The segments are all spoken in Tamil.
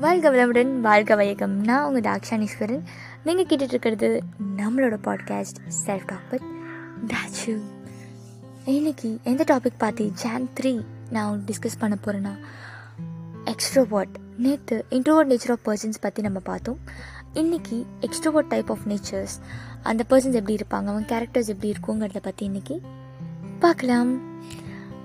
வாழ்க வளமுடன் வாழ்க வயகம். நான் உங்கள் தாக்ஷானீஸ்வரன். நீங்கள் கேட்டுட்டு இருக்கிறது நம்மளோட பாட்காஸ்ட் செல்ஃப் டாக் வித் தாச்சு இன்னைக்கு எந்த டாபிக் பார்த்து ஜான் த்ரீ நான் டிஸ்கஸ் பண்ண போகிறேன்னா எக்ஸ்ட்ரோவாட் நேற்று இன்ட்ரோவர்ட் நேச்சர் ஆஃப் பர்சன்ஸ் பற்றி நம்ம பார்த்தோம். இன்றைக்கி எக்ஸ்ட்ரோவர்ட் டைப் ஆஃப் நேச்சர்ஸ் அந்த பர்சன்ஸ் எப்படி இருப்பாங்க அவங்க கேரக்டர்ஸ் எப்படி இருக்குங்கிறத பற்றி இன்றைக்கி பார்க்கலாம்.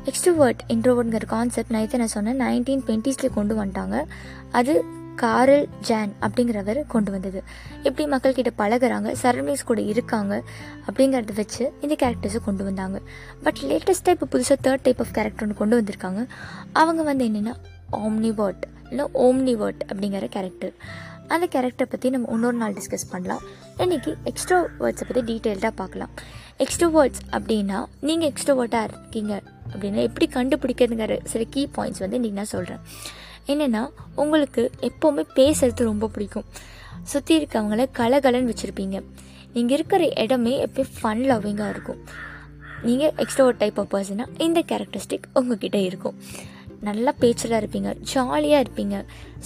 எக்ஸ்ட்ரோவர்ட் இன்ட்ரோவர்ட்ங்கிற கான்செப்ட் நைத்தை நான் சொன்னேன். நைன்டீன் டுவெண்ட்டீஸில் கொண்டு வந்துட்டாங்க. அது காரல் ஜான் அப்படிங்கிறவர் கொண்டு வந்தது. எப்படி மக்கள்கிட்ட பழகுறாங்க சரௌண்டிங்ஸ் கூட இருக்காங்க அப்படிங்கிறத வச்சு இந்த கேரக்டர்ஸை கொண்டு வந்தாங்க. பட் லேட்டஸ்ட்டாக இப்போ புதுசாக தேர்ட் டைப் ஆஃப் கேரக்டர் ஒன்று கொண்டு வந்திருக்காங்க. அவங்க வந்து என்னென்னா ஆம்னிவர்ட் இல்லை ஓம்னிவர்ட் அப்படிங்கிற கேரக்டர் அந்த கேரக்டர் பற்றி நம்ம இன்னொரு நாள் டிஸ்கஸ் பண்ணலாம். இன்றைக்கி எக்ஸ்ட்ரோ வேர்ட்ஸை பற்றி டீட்டெயில்டாக பார்க்கலாம். எக்ஸ்ட்ரோ வேர்ட்ஸ் அப்படின்னா நீங்கள் எக்ஸ்ட்ரோவர்ட்டாக இருக்கீங்க அப்படின்னா எப்படி கண்டுபிடிக்கிறதுங்கிற சில கீ பாயிண்ட்ஸ் வந்து இன்றைக்கி நான் சொல்கிறேன் என்னென்னா உங்களுக்கு எப்போவுமே பேசுறது ரொம்ப பிடிக்கும். சுற்றி இருக்கவங்கள கலகலன்னு வச்சுருப்பீங்க. நீங்கள் இருக்கிற இடமே எப்பயும் ஃபன் லவ்விங்காக இருக்கும். நீங்கள் எக்ஸ்ட்ரோவர்ட் டைப் ஆஃப் பர்சனாக இந்த கேரக்டரிஸ்டிக் உங்ககிட்ட இருக்கும். நல்லா பேச்சலாக இருப்பீங்க ஜாலியாக இருப்பீங்க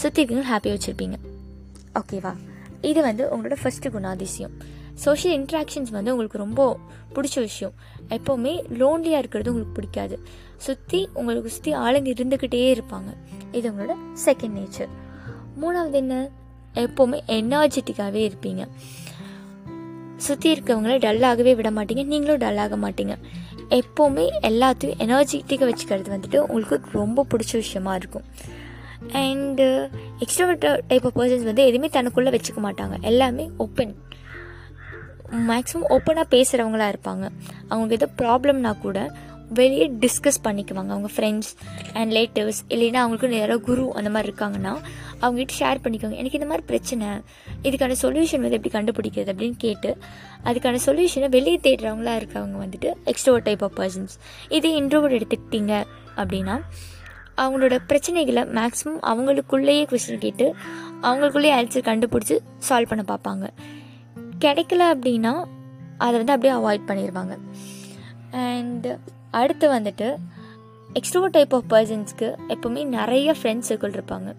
சுற்றி இருக்கவங்க ஹாப்பியாக வச்சுருப்பீங்க. ஓகேவா இது வந்து உங்களோட ஃபஸ்ட்டு குணாதிசயம். சோஷியல் இன்ட்ராக்ஷன்ஸ் வந்து உங்களுக்கு ரொம்ப பிடிச்ச விஷயம். எப்போவுமே லோன்லியாக இருக்கிறது உங்களுக்கு பிடிக்காது. சுற்றி உங்களுக்கு சுற்றி ஆளுங்க இருந்துக்கிட்டே இருப்பாங்க. இது உங்களோட செகண்ட் நேச்சர் மூணாவது என்ன? எப்போவுமே எனர்ஜெட்டிக்காகவே இருப்பீங்க. சுற்றி இருக்கவங்கள டல்லாகவே விட மாட்டீங்க. நீங்களும் டல்லாக மாட்டீங்க. எப்போவுமே எல்லாத்தையும் எனர்ஜெட்டிக்காக வச்சுக்கிறது வந்துட்டு உங்களுக்கு ரொம்ப பிடிச்ச விஷயமா இருக்கும். And extrovert type of persons வந்து எதுவுமே தனக்குள்ளே வச்சுக்க மாட்டாங்க. எல்லாமே ஓப்பன் மேக்ஸிமம் ஓப்பனாக பேசுகிறவங்களா இருப்பாங்க. அவங்களுக்கு ஏதோ ப்ராப்ளம்னா கூட வெளியே டிஸ்கஸ் பண்ணிக்குவாங்க. அவங்க ஃப்ரெண்ட்ஸ் அண்ட் ரிலேட்டிவ்ஸ் இல்லைன்னா அவங்களுக்கு யாரோ குரு அந்த மாதிரி இருக்காங்கன்னா அவங்ககிட்ட ஷேர் பண்ணிக்கோங்க எனக்கு இந்த மாதிரி பிரச்சனை இதுக்கான சொல்யூஷன் வந்து எப்படி கண்டுபிடிக்கிறது அப்படின்னு கேட்டு அதுக்கான சொல்யூஷனை வெளியே தேடுறவங்களா இருக்கவங்க வந்துட்டு எக்ஸ்ட்ரோவர் டைப் ஆஃப் பர்சன்ஸ் இதே இன்ட்ரோவர்ட் எடுத்துக்கிட்டீங்க அப்படின்னா அவங்களோட பிரச்சனைகளை மேக்ஸிமம் அவங்களுக்குள்ளேயே கொஸ்டின் கேட்டு அவங்களுக்குள்ளேயே ஆன்சர் கண்டுபிடிச்சி சால்வ் பண்ண பார்ப்பாங்க. கிடைக்கல அப்படின்னா அதை வந்து அப்படியே அவாய்ட் பண்ணிடுவாங்க அண்ட் அடுத்து வந்துட்டு எக்ஸ்ட்ரோ டைப் ஆஃப் பர்சன்ஸ்க்கு எப்போவுமே நிறைய ஃப்ரெண்ட்ஸ் சர்க்கிள் இருப்பாங்க.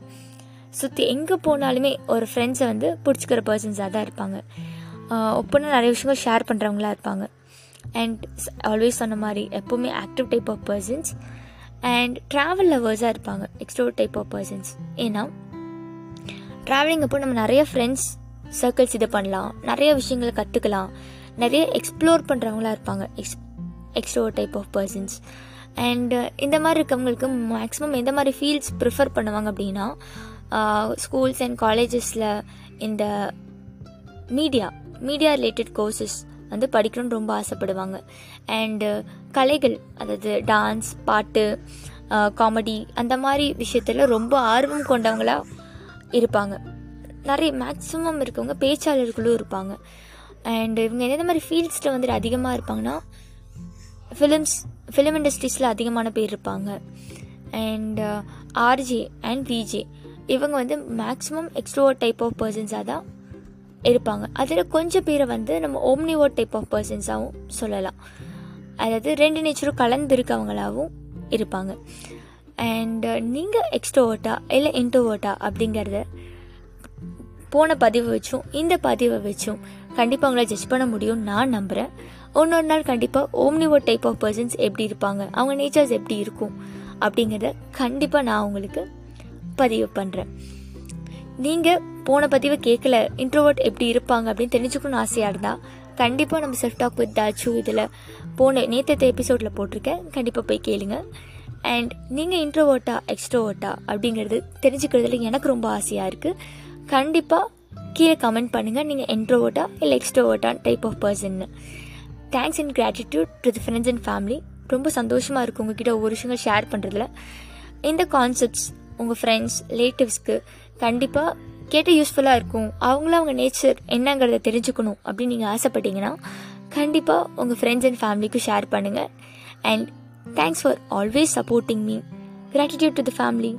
சுற்றி எங்கே போனாலுமே ஒரு ஃப்ரெண்ட்ஸை வந்து பிடிச்சிக்கிற பர்சன்ஸாக தான் இருப்பாங்க. ஒப்பனா நிறைய விஷயங்கள் ஷேர் பண்ணுறவங்களா இருப்பாங்க. அண்ட் ஆல்வேஸ் சொன்ன மாதிரி எப்போவுமே active type of persons and travel லவர்ஸாக இருப்பாங்க எக்ஸ்ட்ரோ டைப் ஆஃப் பர்சன்ஸ் ஏன்னா ட்ராவலிங் அப்போ நம்ம நிறைய ஃப்ரெண்ட்ஸ் சர்க்கிள்ஸ் இது பண்ணலாம் நிறைய விஷயங்களை கற்றுக்கலாம் நிறைய எக்ஸ்ப்ளோர் பண்ணுறவங்களா இருப்பாங்க ex extro type of persons and இந்த மாதிரி இருக்கவங்களுக்கு மேக்ஸிமம் எந்த மாதிரி ஃபீல்ட்ஸ் ப்ரிஃபர் பண்ணுவாங்க அப்படின்னா ஸ்கூல்ஸ் அண்ட் காலேஜஸில் இந்த மீடியா மீடியா ரிலேட்டட் கோர்சஸ் வந்து படிக்கணும்னு ரொம்ப ஆசைப்படுவாங்க. அண்டு uh, கலைகள் அதாவது டான்ஸ் பாட்டு uh, காமெடி அந்த மாதிரி விஷயத்தில் ரொம்ப ஆர்வம் கொண்டவங்களாக இருப்பாங்க. நிறைய மேக்ஸிமம் இருக்கவங்க பேச்சாளர்களும் இருப்பாங்க. அண்ட் இவங்க எந்தெந்த மாதிரி ஃபீல்ட்ஸில் வந்துட்டு அதிகமாக இருப்பாங்கன்னா ஃபிலிம்ஸ் ஃபிலிம் இண்டஸ்ட்ரீஸில் அதிகமான பேர் இருப்பாங்க. அண்ட் ஆர்ஜே அண்ட் விஜே இவங்க வந்து மேக்ஸிமம் எக்ஸ்ட்ரோ டைப் ஆஃப் பர்சன்ஸாக தான் இருப்பாங்க அதில் கொஞ்சம் பேரை வந்து நம்ம ஓம்னிவோ டைப் ஆஃப் பர்சன்ஸாகவும் சொல்லலாம். அதாவது ரெண்டு நேச்சரும் கலந்து இருக்கவங்களாகவும் இருப்பாங்க அண்ட் uh, நீங்கள் எக்ஸ்ட்ரோவர்ட்டா இல்லை இன்ட்ரோவர்ட்டா அப்படிங்கிறத போன பதிவை வச்சும் இந்த பதிவை வச்சும் கண்டிப்பாக உங்களை ஜட்ஜ் பண்ண முடியும் நான் நம்புகிறேன் இன்னொரு நாள் கண்டிப்பாக ஓம்னிவோ டைப் ஆஃப் பர்சன்ஸ் எப்படி இருப்பாங்க அவங்க நேச்சர்ஸ் எப்படி இருக்கும் அப்படிங்கிறத கண்டிப்பாக நான் உங்களுக்கு பதிவு பண்ணுறேன் நீங்கள் போன பதிவை கேட்கல இன்ட்ரோவர்ட் எப்படி இருப்பாங்க அப்படின்னு தெரிஞ்சுக்கணும்னு ஆசையாக இருந்தால் கண்டிப்பாக நம்ம செல்ஃப் டாக் வித் தாச்சு இதில் போன நேற்று எபிசோடில் போட்டிருக்கேன். கண்டிப்பாக போய் கேளுங்க. அண்ட் நீங்கள் இன்ட்ரோவர்ட்டா எக்ஸ்ட்ரோவர்ட்டா அப்படிங்கிறது தெரிஞ்சுக்கிறதுல எனக்கு ரொம்ப ஆசையாக இருக்குது கண்டிப்பாக கீழே கமெண்ட் பண்ணுங்கள் நீங்கள் இன்ட்ரோவர்ட்டா இல்லை எக்ஸ்ட்ரோவர்ட்டா type of பர்சன்னு thanks and gratitude to the friends and family ரொம்ப சந்தோஷமாக இருக்குது உங்ககிட்ட ஒவ்வொரு விஷயங்கள் ஷேர் பண்ணுறதுல இந்த கான்செப்ட்ஸ் உங்கள் ஃப்ரெண்ட்ஸ் ரிலேட்டிவ்ஸ்க்கு கண்டிப்பாக கேட்டு யூஸ்ஃபுல்லாக இருக்கும். அவங்கள அவங்க நேச்சர் என்னங்கிறத தெரிஞ்சுக்கணும் அப்படின்னு நீங்கள் ஆசைப்பட்டீங்கன்னா கண்டிப்பாக உங்கள் ஃப்ரெண்ட்ஸ் அண்ட் ஃபேமிலிக்கும் ஷேர் பண்ணுங்கள் and thanks for always supporting me gratitude to the family